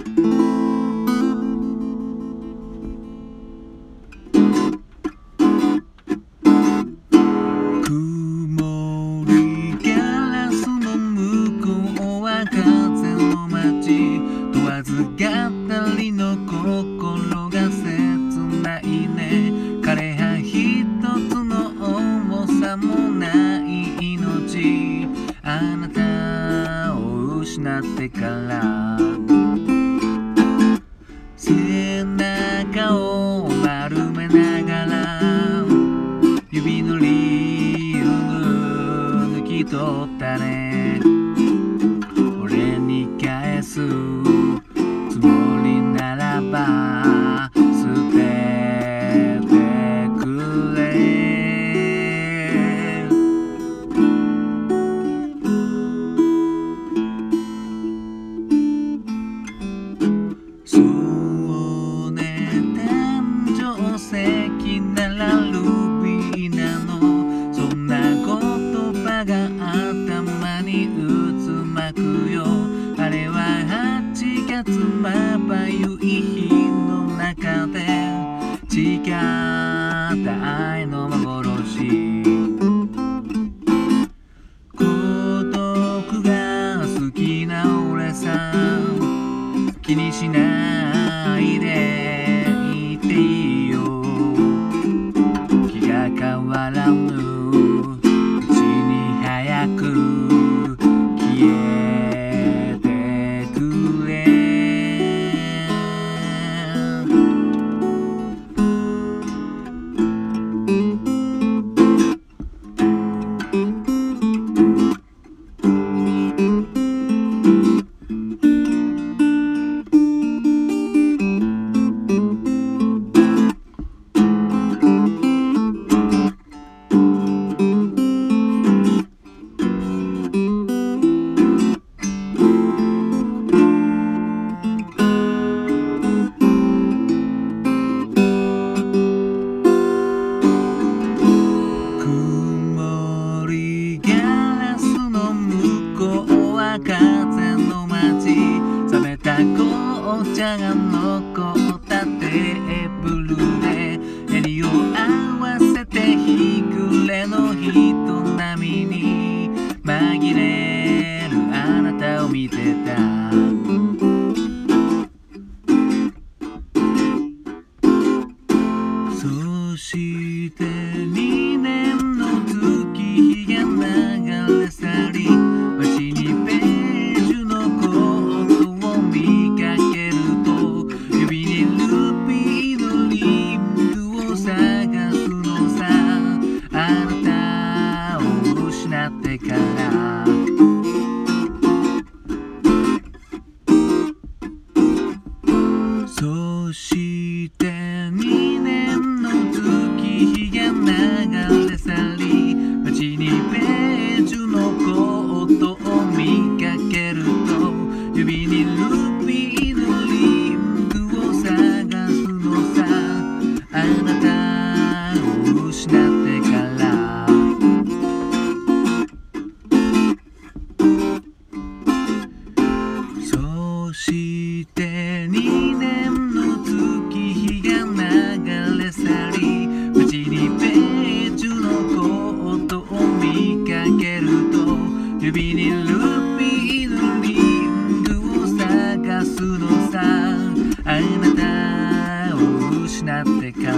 曇8月まばゆい日の中で誓った愛の紅茶が残ったテーブルで襟を合わ失っ失ってから。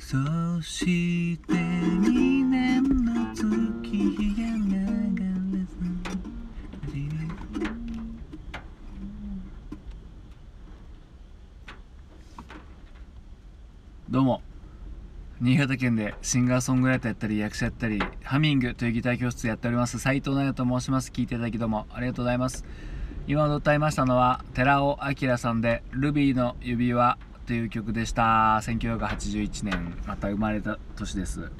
そして2年の月日が流れ去りどうも。新潟県でシンガーソングライターやったり役者やったりハミングというギター教室やっております。斉藤奈也と申します。聞いていただきどうもありがとうございます。今歌いましたのは寺尾明さんで「ルビーの指輪」という曲でした。1981年また生まれた年です。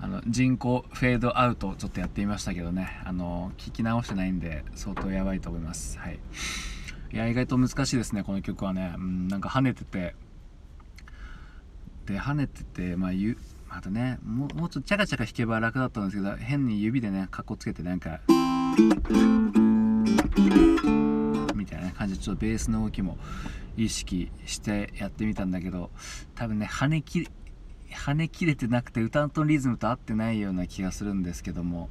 あの人工フェードアウトちょっとやってみましたけどね。あの聞き直してないんで相当やばいと思います。はい。いや意外と難しいですねこの曲はね、うん、なんか跳ねててで跳ねててまあゆあとねもうもうちょっとチャカチャカ弾けば楽だったんですけど変に指でねかっこつけてなんかみたいな感じでちょっとベースの動きも意識してやってみたんだけど多分ね跳ねき跳ね切れてなくて歌とリズムと合ってないような気がするんですけども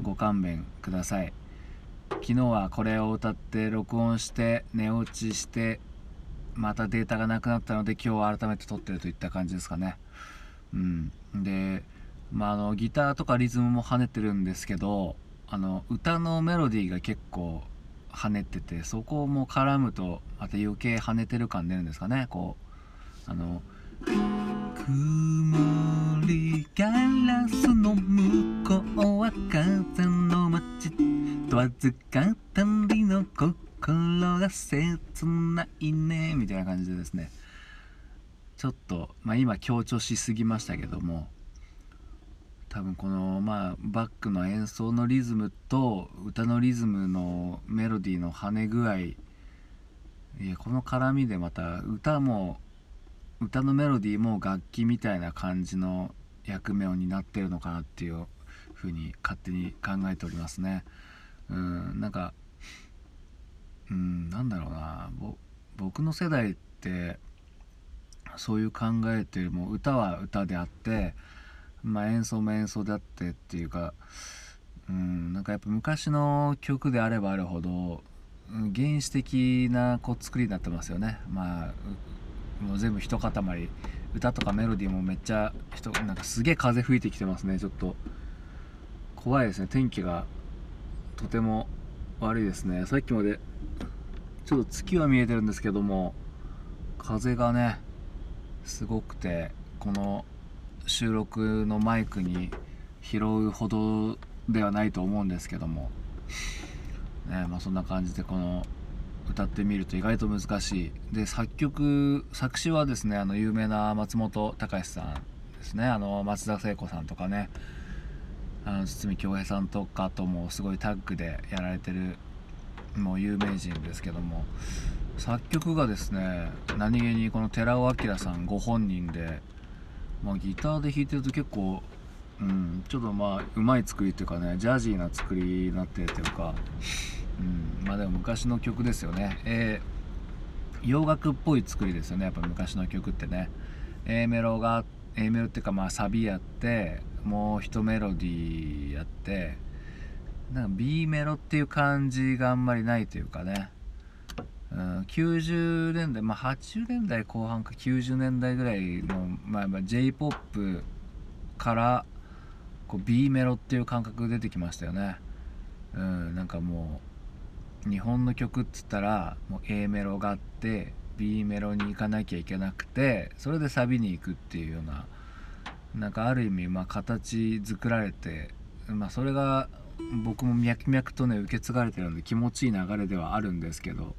ご勘弁ください。昨日はこれを歌って録音して寝落ちしてまたデータがなくなったので今日は改めて撮ってるといった感じですかね。うん。でまああのギターとかリズムも跳ねてるんですけどあの歌のメロディーが結構跳ねててそこも絡むとまた余計跳ねてる感出るんですかね。こうあの曇りガラスの向こうは風の街とわずか旅の心が切ないね。みたいな感じでですね。ちょっと、まあ、今強調しすぎましたけども。多分このまあバックの演奏のリズムと歌のリズムのメロディーの跳ね具合。いやこの絡みでまた歌も歌のメロディーも楽器みたいな感じの役目を担ってるのかなっていうふうに勝手に考えておりますね。うんなんかうんなんだろうな。僕の世代ってそういう考えてるもう歌は歌であってまあ、演奏も演奏であってっていうかうんなんかやっぱ昔の曲であればあるほど原始的なこう作りになってますよね。まあもう全部一塊。歌とかメロディーもめっちゃ人なんかすげえ風吹いてきてますねちょっと。怖いですね。天気がとても悪いですね。さっきまでちょっと月は見えてるんですけども風がねすごくてこの収録のマイクに拾うほどではないと思うんですけども、ねまあ、そんな感じでこの歌ってみると意外と難しい。で作曲作詞はですねあの有名な松本隆さんですね。あの松田聖子さんとかねあの堤恭平さんとかともすごいタッグでやられてるもう有名人ですけども作曲がですね何気にこの寺尾明さんご本人でまあ、ギターで弾いてると結構、うん、ちょっとまあうまい作りっていうかねジャージーな作りになってるというか、うん、まあでも昔の曲ですよね、えー、洋楽っぽい作りですよねやっぱ昔の曲ってね。A メロが A メロっていうかまあサビやってもう一メロディーやってなんか B メロっていう感じがあんまりないというかね。うん、90年代、まあ、80年代後半か90年代ぐらいの、まあ、まあ j p o p からこう B メロっていう感覚出てきましたよね、うん、なんかもう日本の曲っつったらもう A メロがあって B メロに行かなきゃいけなくてそれでサビに行くっていうようななんかある意味まあ形作られて、まあ、それが僕も脈々とね受け継がれてるんで気持ちいい流れではあるんですけど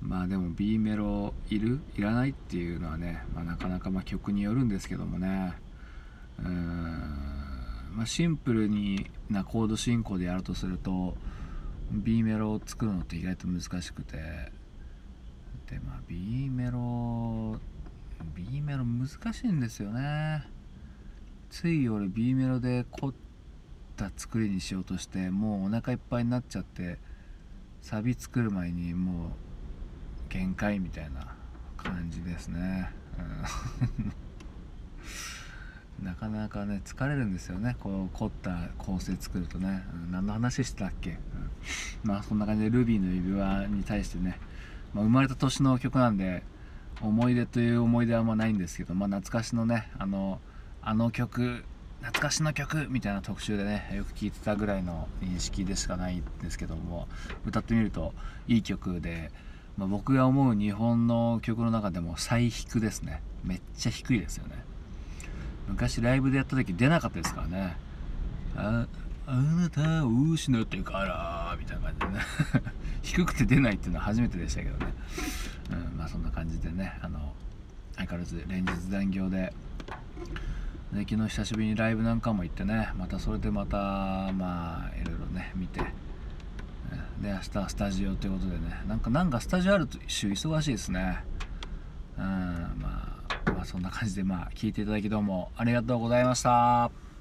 まあでも B メロいる？いらないっていうのはね、まあ、なかなかま曲によるんですけどもね。うーん、まあ、シンプルになコード進行でやるとすると B メロを作るのって意外と難しくて。でまあ B メロ B メロ難しいんですよね。つい俺 B メロで凝った作りにしようとしてもうお腹いっぱいになっちゃってサビ作る前にもう限界みたいな感じですね、うん、なかなかね疲れるんですよね。こう凝った構成作るとね、うん、何の話してたっけ、うん、まあそんな感じでルビーの指輪に対してね、まあ、生まれた年の曲なんで思い出という思い出はあんまないんですけど、まあ、懐かしのねあのあの曲懐かしの曲みたいな特集でねよく聴いてたぐらいの認識でしかないんですけども。歌ってみるといい曲でまあ、僕が思う日本の曲の中でも最低ですね。めっちゃ低いですよね。昔ライブでやった時出なかったですからね。ああなたを失ってからみたいな感じでね。低くて出ないっていうのは初めてでしたけどね、うん、まあそんな感じでねあの相変わらず連日残業でで昨日久しぶりにライブなんかも行ってねまたそれでまたまあいろいろね見てで明日はスタジオということでねなんかなんかスタジオある週忙しいですねうんまあまあそんな感じでまあ聞いていただきどうもありがとうございました。